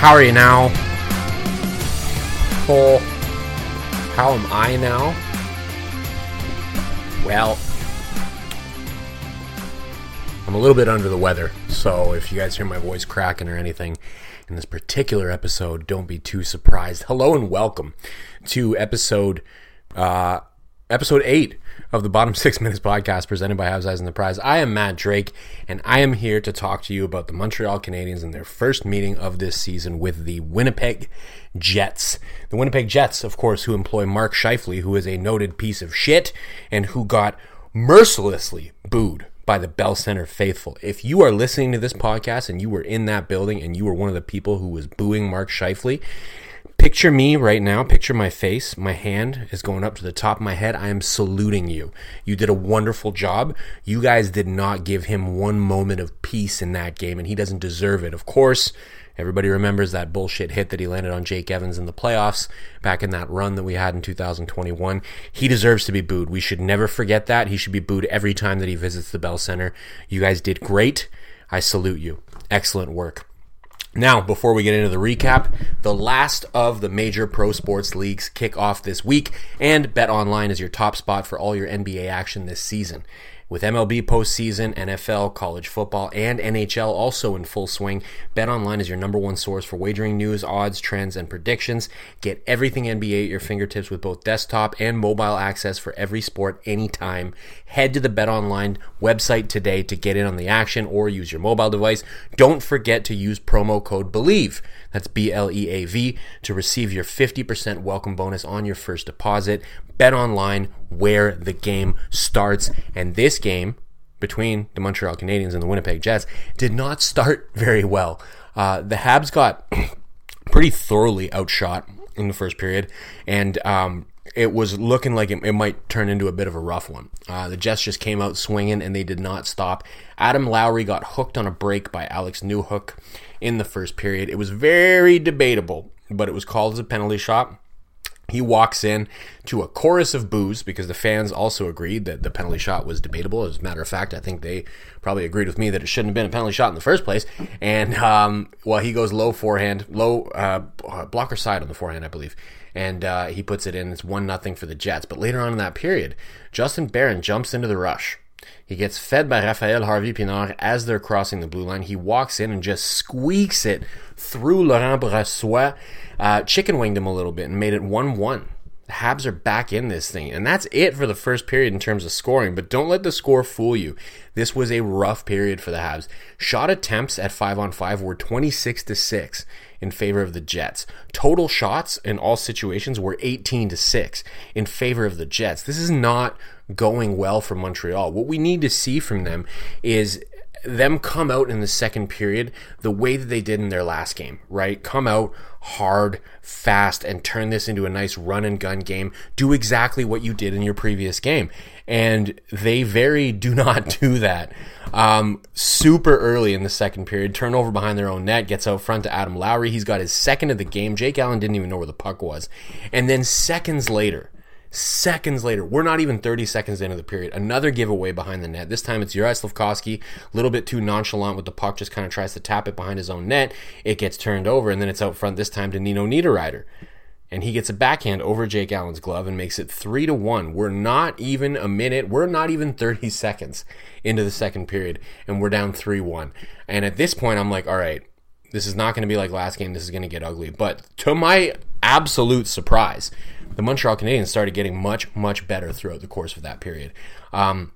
How are you now? Oh, how am I now? Well, I'm a little bit under the weather, so if you guys hear my voice cracking or anything in this particular episode, don't be too surprised. Hello and welcome to episode uh, episode eight of the Bottom Six Minutes podcast presented by Habs Eyes on the Prize. I am Matt Drake, and I am here to talk to you about the Montreal Canadiens and their first meeting of this season with the Winnipeg Jets. The Winnipeg Jets, of course, who employ Mark Scheifele, who is a noted piece of shit and who got mercilessly booed by the Bell Center faithful. If you are listening to this podcast and you were in that building and you were one of the people who was booing Mark Scheifele, Picture me right now. Picture my face. My hand is going up to the top of my head. I am saluting you. You did a wonderful job. You guys did not give him one moment of peace in that game, and he doesn't deserve it. Of course, everybody remembers that bullshit hit that he landed on Jake Evans in the playoffs back in that run that we had in 2021. He deserves to be booed. We should never forget that. He should be booed every time that he visits the Bell Center. You guys did great. I salute you. Excellent work. Now, before we get into the recap, the last of the major pro sports leagues kick off this week, and Bet Online is your top spot for all your NBA action this season. With MLB postseason, NFL, college football, and NHL also in full swing, BetOnline is your number one source for wagering news, odds, trends, and predictions. Get everything NBA at your fingertips with both desktop and mobile access for every sport anytime. Head to the BetOnline website today to get in on the action or use your mobile device. Don't forget to use promo code BLEAV. That's B L E A V to receive your 50% welcome bonus on your first deposit. Bet online where the game starts. And this game between the Montreal Canadiens and the Winnipeg Jets did not start very well. Uh, the Habs got pretty thoroughly outshot in the first period, and um, it was looking like it, it, might turn into a bit of a rough one. Uh, the Jets just came out swinging, and they did not stop. Adam Lowry got hooked on a break by Alex Newhook in the first period. It was very debatable, but it was called as a penalty shot. He walks in to a chorus of boos because the fans also agreed that the penalty shot was debatable. As a matter of fact, I think they probably agreed with me that it shouldn't have been a penalty shot in the first place. And um, well, he goes low forehand, low uh, blocker side on the forehand, I believe, and uh, he puts it in. It's one nothing for the Jets. But later on in that period, Justin Barron jumps into the rush. He gets fed by Rafael Harvey Pinard as they're crossing the blue line. He walks in and just squeaks it through Laurent Brossoit, uh, chicken winged him a little bit and made it 1 1. The Habs are back in this thing. And that's it for the first period in terms of scoring. But don't let the score fool you. This was a rough period for the Habs. Shot attempts at 5 on 5 were 26 to 6 in favor of the Jets. Total shots in all situations were 18 to 6 in favor of the Jets. This is not going well for Montreal. What we need to see from them is them come out in the second period the way that they did in their last game, right? Come out hard, fast, and turn this into a nice run and gun game. Do exactly what you did in your previous game. And they very do not do that. Um, super early in the second period, turnover behind their own net, gets out front to Adam Lowry. He's got his second of the game. Jake Allen didn't even know where the puck was. And then seconds later, Seconds later, we're not even 30 seconds into the period. Another giveaway behind the net. This time it's Juraj Slafkovsky, a little bit too nonchalant with the puck, just kind of tries to tap it behind his own net. It gets turned over, and then it's out front this time to Nino Niederreiter. And he gets a backhand over Jake Allen's glove and makes it three to one. We're not even a minute, we're not even 30 seconds into the second period, and we're down 3 1. And at this point, I'm like, all right, this is not going to be like last game. This is going to get ugly. But to my absolute surprise, the Montreal Canadiens started getting much, much better throughout the course of that period. Um,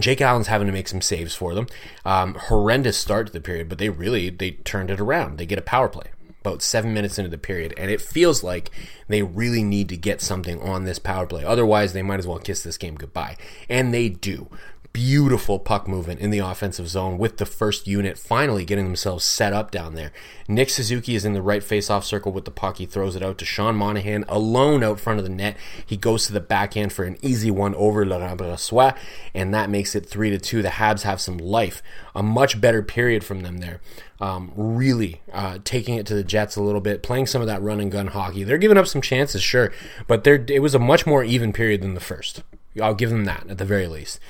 Jake Allen's having to make some saves for them. Um, horrendous start to the period, but they really they turned it around. They get a power play about seven minutes into the period, and it feels like they really need to get something on this power play. Otherwise, they might as well kiss this game goodbye, and they do beautiful puck movement in the offensive zone with the first unit finally getting themselves set up down there. Nick Suzuki is in the right face-off circle with the puck. He throws it out to Sean Monahan alone out front of the net. He goes to the backhand for an easy one over Laurent Brossoit, and that makes it three to two. The Habs have some life. A much better period from them there. Um, really uh, taking it to the Jets a little bit, playing some of that run and gun hockey. They're giving up some chances, sure, but it was a much more even period than the first. I'll give them that at the very least.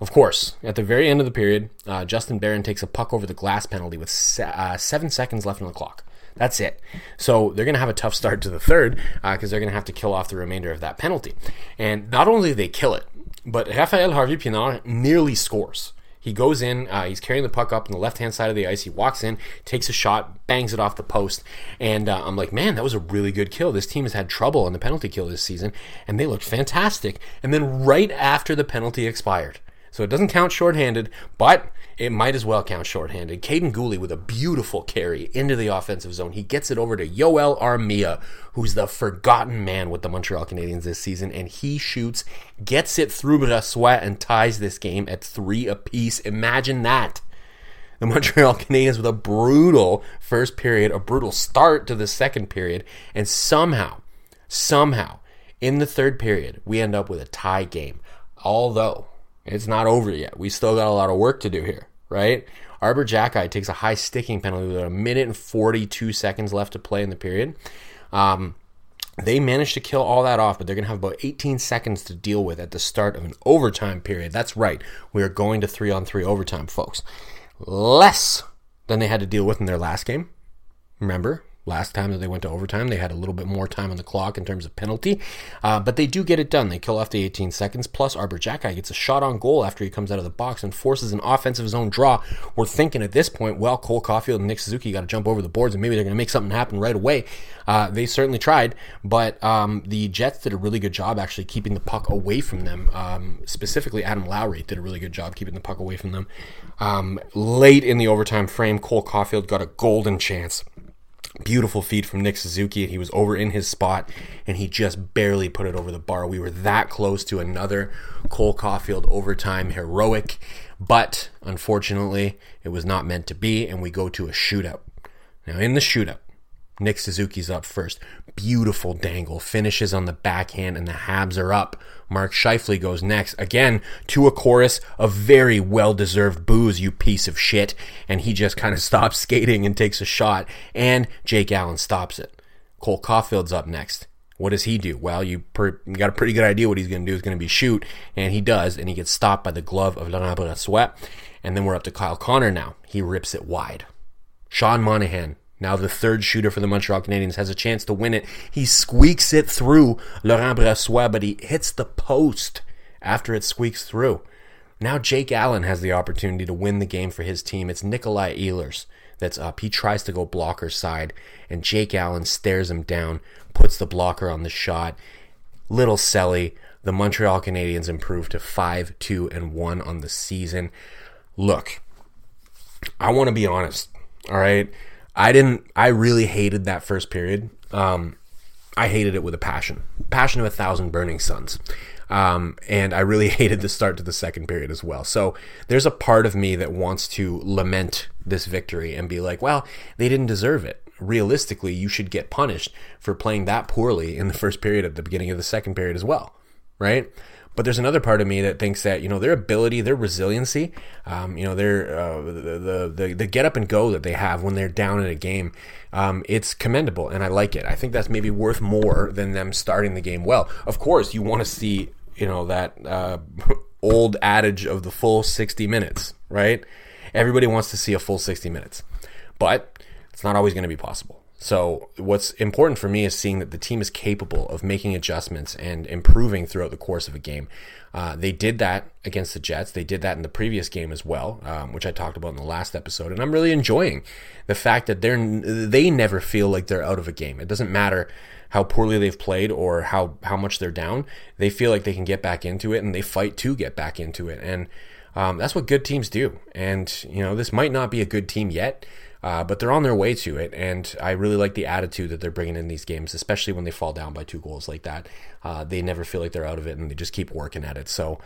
Of course, at the very end of the period, uh, Justin Barron takes a puck over the glass penalty with se- uh, seven seconds left on the clock. That's it. So they're going to have a tough start to the third because uh, they're going to have to kill off the remainder of that penalty. And not only do they kill it, but Rafael Harvey Pinard nearly scores. He goes in, uh, he's carrying the puck up on the left hand side of the ice. He walks in, takes a shot, bangs it off the post. And uh, I'm like, man, that was a really good kill. This team has had trouble on the penalty kill this season, and they looked fantastic. And then right after the penalty expired, so it doesn't count shorthanded, but it might as well count shorthanded. Kaiden Guhle with a beautiful carry into the offensive zone. He gets it over to Joel Armia, who's the forgotten man with the Montreal Canadiens this season, and he shoots, gets it through Brossoit, and ties this game at three apiece. Imagine that. The Montreal Canadiens with a brutal first period, a brutal start to the second period, and somehow, somehow, in the third period, we end up with a tie game. Although it's not over yet. We still got a lot of work to do here, right? Arber Xhekaj takes a high sticking penalty with a minute and 42 seconds left to play in the period. Um, they managed to kill all that off, but they're going to have about 18 seconds to deal with at the start of an overtime period. That's right. We are going to three on three overtime, folks. Less than they had to deal with in their last game. Remember, Last time that they went to overtime, they had a little bit more time on the clock in terms of penalty, uh, but they do get it done. They kill off the 18 seconds. Plus, Arber Xhekaj gets a shot on goal after he comes out of the box and forces an offensive zone draw. We're thinking at this point, well, Cole Caufield and Nick Suzuki got to jump over the boards and maybe they're going to make something happen right away. Uh, they certainly tried, but um, the Jets did a really good job actually keeping the puck away from them. Um, specifically, Adam Lowry did a really good job keeping the puck away from them. Um, late in the overtime frame, Cole Caufield got a golden chance Beautiful feed from Nick Suzuki. and He was over in his spot and he just barely put it over the bar. We were that close to another Cole Caufield overtime heroic, but unfortunately, it was not meant to be, and we go to a shootout. Now, in the shootout, Nick Suzuki's up first. Beautiful dangle. Finishes on the backhand, and the Habs are up. Mark Scheifele goes next. Again, to a chorus of very well deserved boos, you piece of shit. And he just kind of stops skating and takes a shot. And Jake Allen stops it. Cole Caufield's up next. What does he do? Well, you, per, you got a pretty good idea what he's going to do. Is going to be shoot, and he does, and he gets stopped by the glove of Laurent Brossoit. And then we're up to Kyle Connor now. He rips it wide. Sean Monahan now the third shooter for the Montreal Canadiens has a chance to win it. He squeaks it through Laurent Brossoit, but he hits the post after it squeaks through. Now Jake Allen has the opportunity to win the game for his team. It's Nikolai Ehlers that's up. He tries to go blocker side, and Jake Allen stares him down, puts the blocker on the shot. Little Selly, the Montreal Canadiens improve to 5 2 and 1 on the season. Look, I want to be honest, all right? I didn't. I really hated that first period. Um, I hated it with a passion, passion of a thousand burning suns. Um, and I really hated the start to the second period as well. So there's a part of me that wants to lament this victory and be like, well, they didn't deserve it. Realistically, you should get punished for playing that poorly in the first period at the beginning of the second period as well, right? But there's another part of me that thinks that you know their ability, their resiliency, um, you know their uh, the, the the get up and go that they have when they're down in a game, um, it's commendable, and I like it. I think that's maybe worth more than them starting the game well. Of course, you want to see you know that uh, old adage of the full 60 minutes, right? Everybody wants to see a full 60 minutes, but it's not always going to be possible. So, what's important for me is seeing that the team is capable of making adjustments and improving throughout the course of a game. Uh, they did that against the Jets. They did that in the previous game as well, um, which I talked about in the last episode. And I'm really enjoying the fact that they're they never feel like they're out of a game. It doesn't matter how poorly they've played or how how much they're down. They feel like they can get back into it, and they fight to get back into it. And um, that's what good teams do. And you know, this might not be a good team yet. Uh, but they're on their way to it, and I really like the attitude that they're bringing in these games, especially when they fall down by two goals like that. Uh, they never feel like they're out of it, and they just keep working at it. So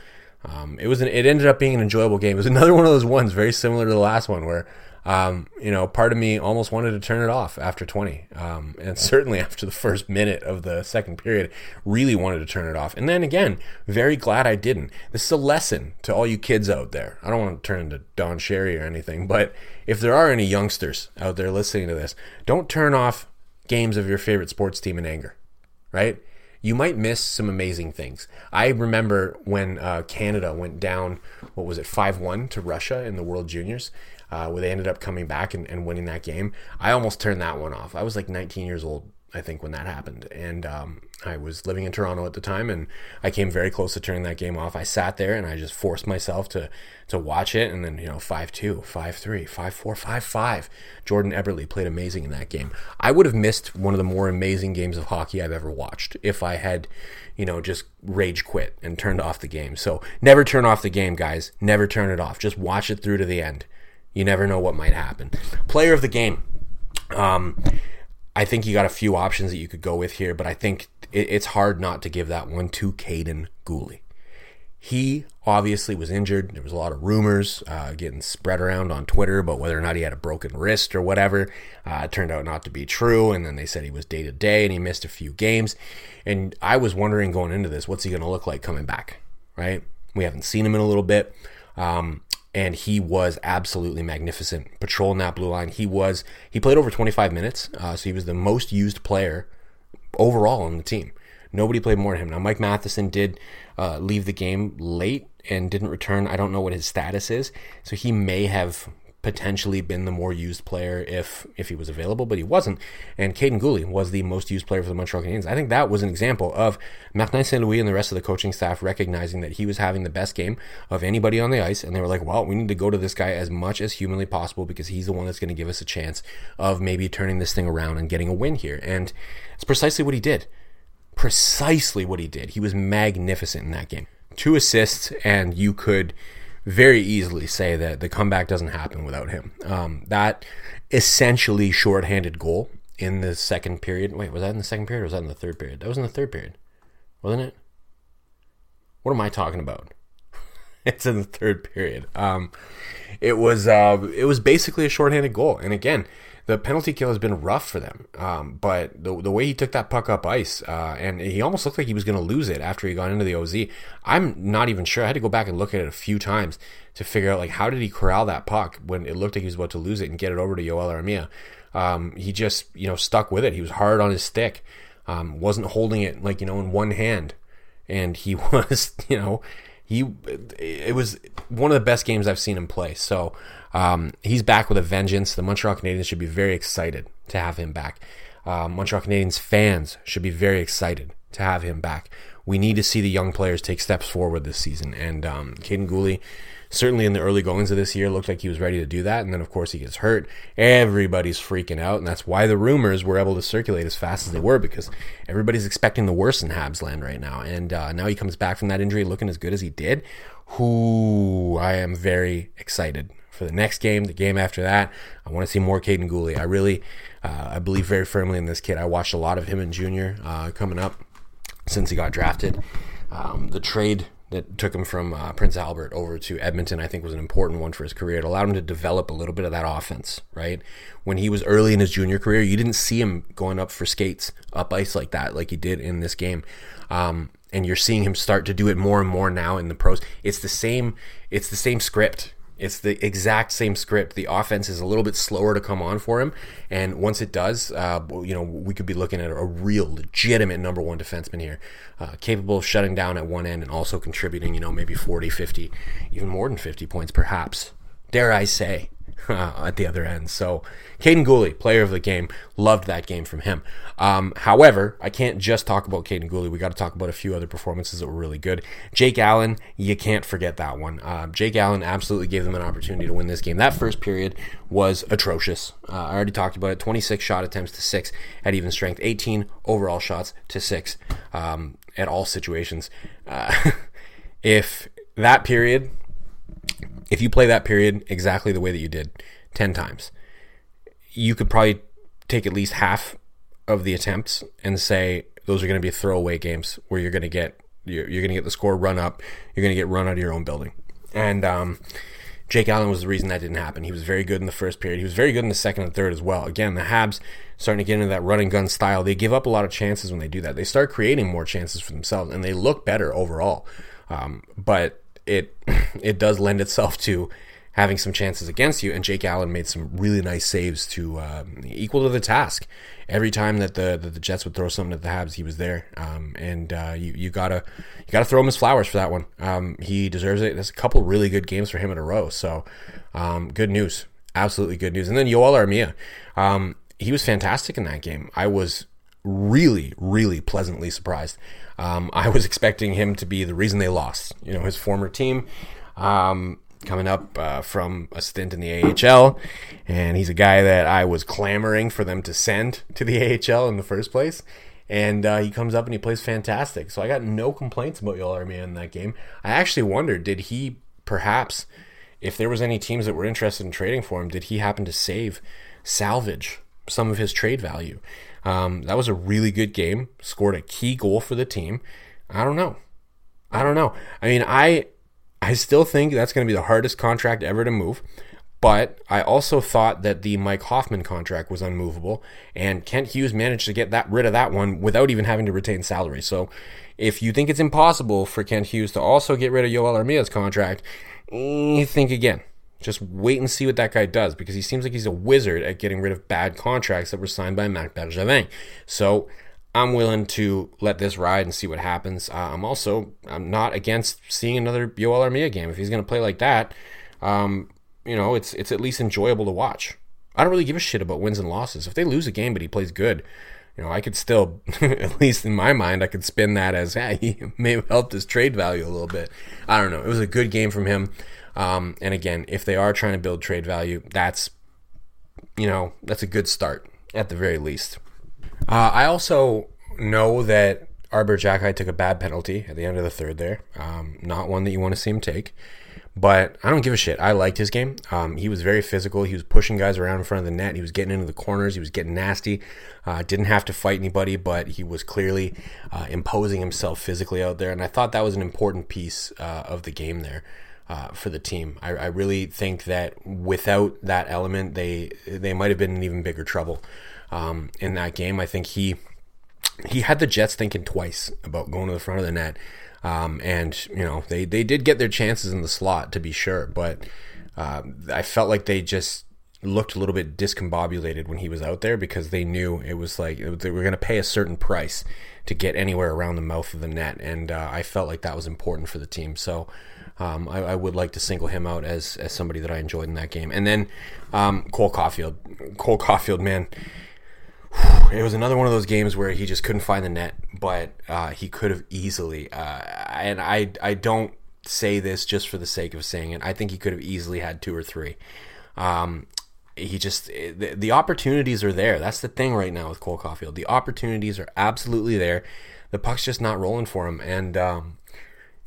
um, it was an, it ended up being an enjoyable game. It was another one of those ones very similar to the last one where um, you know, part of me almost wanted to turn it off after 20. Um, and certainly after the first minute of the second period, really wanted to turn it off. And then again, very glad I didn't. This is a lesson to all you kids out there. I don't want to turn into Don Cherry or anything, but if there are any youngsters out there listening to this, don't turn off games of your favorite sports team in anger, right? You might miss some amazing things. I remember when uh, Canada went down what was it, 5 1 to Russia in the World Juniors, uh, where they ended up coming back and, and winning that game. I almost turned that one off. I was like 19 years old I think, when that happened. And um, I was living in Toronto at the time, and I came very close to turning that game off. I sat there and I just forced myself to to watch it, and then you know, five two, five three, five four, five five. Jordan Eberle played amazing in that game. I would have missed one of the more amazing games of hockey I've ever watched if I had, you know, just rage quit and turned off the game. So never turn off the game, guys. Never turn it off. Just watch it through to the end. You never know what might happen. Player of the game. Um, I think you got a few options that you could go with here, but I think it, it's hard not to give that one to Kaiden Guhle. He obviously was injured. There was a lot of rumors uh, getting spread around on Twitter about whether or not he had a broken wrist or whatever. Uh, it turned out not to be true, and then they said he was day to day and he missed a few games. And I was wondering going into this, what's he going to look like coming back? Right? We haven't seen him in a little bit. Um, and he was absolutely magnificent patrolling that blue line. He was he played over 25 minutes, uh, so he was the most used player overall on the team. Nobody played more than him. Now Mike Matheson did uh, leave the game late and didn't return. I don't know what his status is, so he may have potentially been the more used player if if he was available, but he wasn't. And Kaiden Guhle was the most used player for the Montreal Canadiens. I think that was an example of Martin St. Louis and the rest of the coaching staff recognizing that he was having the best game of anybody on the ice, and they were like, "Well, we need to go to this guy as much as humanly possible because he's the one that's going to give us a chance of maybe turning this thing around and getting a win here." And it's precisely what he did. Precisely what he did. He was magnificent in that game. Two assists, and you could very easily say that the comeback doesn't happen without him. Um, that essentially shorthanded goal in the second period. Wait, was that in the second period or was that in the third period? That was in the third period, wasn't it? What am I talking about? it's in the third period. Um, it was uh, it was basically a shorthanded goal, and again, the penalty kill has been rough for them. Um, but the, the way he took that puck up ice, uh, and he almost looked like he was going to lose it after he got into the OZ. I'm not even sure. I had to go back and look at it a few times to figure out like how did he corral that puck when it looked like he was about to lose it and get it over to Joel Armia. Um, he just you know stuck with it. He was hard on his stick, um, wasn't holding it like you know in one hand, and he was you know he it was one of the best games I've seen him play. So um, he's back with a vengeance. The Montreal Canadiens should be very excited to have him back. Uh, Montreal Canadiens fans should be very excited to have him back. We need to see the young players take steps forward this season, and um, Kaiden Guhle certainly in the early goings of this year looked like he was ready to do that and then of course he gets hurt everybody's freaking out and that's why the rumors were able to circulate as fast as they were because everybody's expecting the worst in habs land right now and uh, now he comes back from that injury looking as good as he did who i am very excited for the next game, the game after that. I want to see more Kaiden Guhle. I really, uh, I believe very firmly in this kid. I watched a lot of him in junior uh, coming up since he got drafted. Um, the trade that took him from uh, Prince Albert over to Edmonton, I think, was an important one for his career. It allowed him to develop a little bit of that offense, right? When he was early in his junior career, you didn't see him going up for skates up ice like that, like he did in this game. Um, and you're seeing him start to do it more and more now in the pros. It's the same. It's the same script. It's the exact same script. The offense is a little bit slower to come on for him, and once it does, uh, you know, we could be looking at a real, legitimate number one defenseman here, uh, capable of shutting down at one end and also contributing, you know, maybe 40, 50, even more than 50 points, perhaps. Dare I say, at the other end. So, Kaiden Guhle, player of the game, loved that game from him. Um, however, I can't just talk about Kaiden Guhle. We got to talk about a few other performances that were really good. Jake Allen, you can't forget that one. Uh, Jake Allen absolutely gave them an opportunity to win this game. That first period was atrocious. Uh, I already talked about it. 26 shot attempts to six at even strength, 18 overall shots to six um, at all situations. Uh, if that period if you play that period exactly the way that you did 10 times, you could probably take at least half of the attempts and say those are going to be throwaway games where you're going to get you're, you're going to get the score run up, you're going to get run out of your own building. And um, Jake Allen was the reason that didn't happen. He was very good in the first period. He was very good in the second and third as well. Again, the Habs starting to get into that run and gun style. They give up a lot of chances when they do that. They start creating more chances for themselves, and they look better overall. Um, but it it does lend itself to having some chances against you. And Jake Allen made some really nice saves to um, equal to the task. Every time that the, the, the Jets would throw something at the Habs, he was there. Um, and uh, you you gotta you gotta throw him his flowers for that one. Um, he deserves it. There's a couple really good games for him in a row. So um, good news, absolutely good news. And then Joel Armia, um, he was fantastic in that game. I was really really pleasantly surprised. Um, I was expecting him to be the reason they lost. You know, his former team. Um, coming up uh, from a stint in the AHL, and he's a guy that I was clamoring for them to send to the AHL in the first place. And uh, he comes up and he plays fantastic. So I got no complaints about Joel in that game. I actually wondered, did he perhaps, if there was any teams that were interested in trading for him, did he happen to save, salvage some of his trade value? Um, that was a really good game. Scored a key goal for the team. I don't know. I don't know. I mean, I I still think that's going to be the hardest contract ever to move. But I also thought that the Mike Hoffman contract was unmovable, and Kent Hughes managed to get that rid of that one without even having to retain salary. So, if you think it's impossible for Kent Hughes to also get rid of Joel Armia's contract, eh, think again. Just wait and see what that guy does because he seems like he's a wizard at getting rid of bad contracts that were signed by Marc Bergevin. So I'm willing to let this ride and see what happens. Uh, I'm also I'm not against seeing another Joel Armia game if he's going to play like that. Um, you know, it's it's at least enjoyable to watch. I don't really give a shit about wins and losses. If they lose a game but he plays good, you know, I could still, at least in my mind, I could spin that as, hey, he may have helped his trade value a little bit. I don't know. It was a good game from him. Um, and again, if they are trying to build trade value, that's, you know, that's a good start at the very least. Uh, I also know that Arber Xhekaj took a bad penalty at the end of the third there. Um, not one that you want to see him take. But I don't give a shit. I liked his game. Um, he was very physical. He was pushing guys around in front of the net. He was getting into the corners. He was getting nasty. Uh, didn't have to fight anybody, but he was clearly uh, imposing himself physically out there. And I thought that was an important piece uh, of the game there. Uh, for the team, I, I, really think that without that element, they they might have been in even bigger trouble um, in that game. I think he he had the Jets thinking twice about going to the front of the net. Um, and you know they they did get their chances in the slot to be sure, but uh, I felt like they just looked a little bit discombobulated when he was out there because they knew it was like they were going to pay a certain price to get anywhere around the mouth of the net, and uh, I felt like that was important for the team. So. Um, I, I, would like to single him out as, as somebody that I enjoyed in that game. And then um, Cole Caufield. Cole Caufield, man, it was another one of those games where he just couldn't find the net, but uh, he could have easily. Uh, and I I don't say this just for the sake of saying it. I think he could have easily had two or three. Um, he just the, the, opportunities are there. That's the thing right now with Cole Caufield. The opportunities are absolutely there. The puck's just not rolling for him, and um,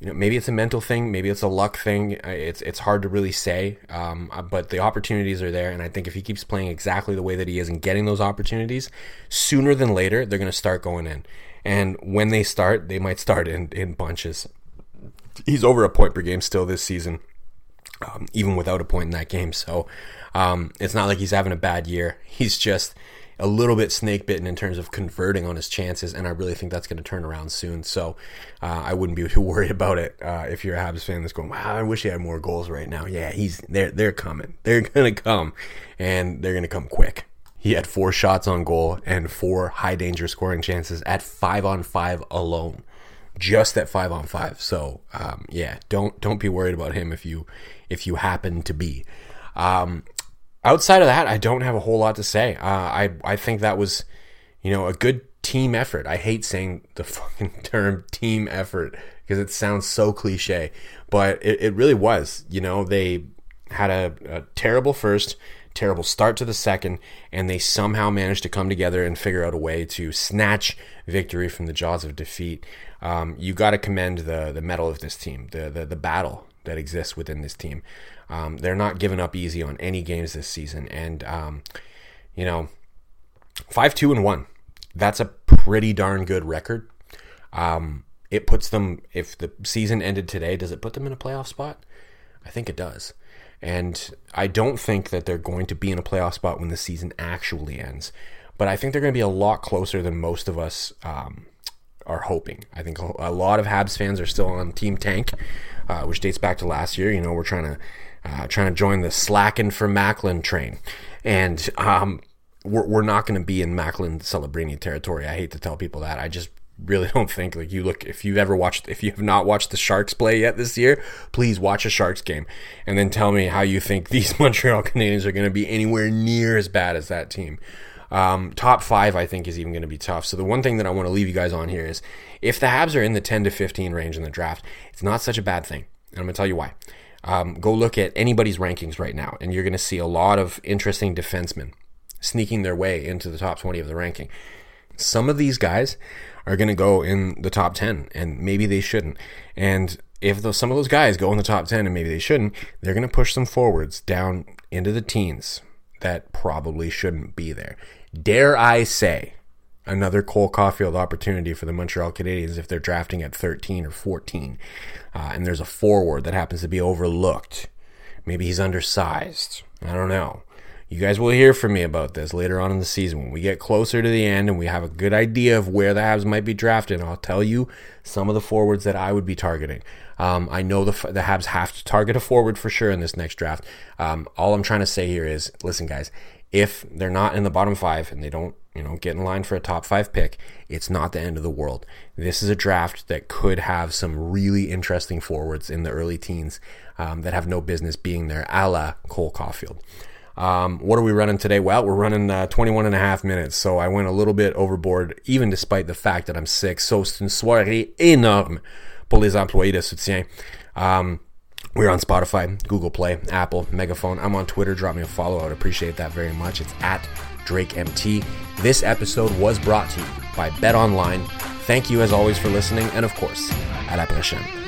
you know, maybe it's a mental thing, maybe it's a luck thing. It's it's hard to really say, um, uh, but the opportunities are there, and I think if he keeps playing exactly the way that he is and getting those opportunities, sooner than later they're going to start going in. And when they start, they might start in in bunches. He's over a point per game still this season, um, even without a point in that game. So um, it's not like he's having a bad year. He's just a little bit snake bitten in terms of converting on his chances, and I really think that's going to turn around soon. So uh, I wouldn't be too worried about it uh, if you're a Habs fan that's going, "Wow, I wish he had more goals right now." Yeah, he's they're they're coming. They're going to come, and they're going to come quick. He had four shots on goal and four high danger scoring chances at five on five alone, just at five on five. So um, yeah, don't don't be worried about him if you if you happen to be. Um, outside of that, I don't have a whole lot to say. Uh, I I think that was, you know, a good team effort. I hate saying the fucking term team effort because it sounds so cliche, but it, it really was. You know, they had a, a terrible first, terrible start to the second, and they somehow managed to come together and figure out a way to snatch victory from the jaws of defeat. Um, you got to commend the the mettle of this team, the, the the battle that exists within this team. Um, they're not giving up easy on any games this season, and um, you know, five two and one. That's a pretty darn good record. Um, it puts them if the season ended today, does it put them in a playoff spot? I think it does. And I don't think that they're going to be in a playoff spot when the season actually ends. But I think they're going to be a lot closer than most of us um, are hoping. I think a lot of Habs fans are still on Team Tank, uh, which dates back to last year. You know, we're trying to uh, trying to join the slacking for Macklin train. And um, we're, we're not going to be in Macklin Celebrini territory. I hate to tell people that. I just really don't think like you look if you've ever watched if you have not watched the Sharks play yet this year, please watch a Sharks game and then tell me how you think these Montreal Canadiens are going to be anywhere near as bad as that team. Um, top five, I think, is even going to be tough. So the one thing that I want to leave you guys on here is if the Habs are in the 10 to 15 range in the draft, it's not such a bad thing. And I'm going to tell you why. Um, go look at anybody's rankings right now, and you're going to see a lot of interesting defensemen sneaking their way into the top 20 of the ranking. Some of these guys are going to go in the top 10, and maybe they shouldn't. And if those, some of those guys go in the top 10 and maybe they shouldn't, they're going to push some forwards down into the teens that probably shouldn't be there. Dare I say, another Cole Caufield opportunity for the Montreal Canadiens if they're drafting at 13 or 14, uh, and there's a forward that happens to be overlooked. Maybe he's undersized. I don't know. You guys will hear from me about this later on in the season. When we get closer to the end and we have a good idea of where the Habs might be drafted, I'll tell you some of the forwards that I would be targeting. Um, I know the, the Habs have to target a forward for sure in this next draft. Um, all I'm trying to say here is listen, guys, if they're not in the bottom five and they don't you know, get in line for a top five pick, it's not the end of the world. This is a draft that could have some really interesting forwards in the early teens um, that have no business being there, a la Cole Caufield. Um, what are we running today? Well, we're running uh, 21 and a half minutes, so I went a little bit overboard, even despite the fact that I'm sick. So c'est une soirée énorme pour les employés de soutien. Um, we're on Spotify, Google Play, Apple, Megaphone. I'm on Twitter. Drop me a follow. I would appreciate that very much. It's at DrakeMT. This episode was brought to you by Bet Online. Thank you as always for listening, and of course, à la prochaine.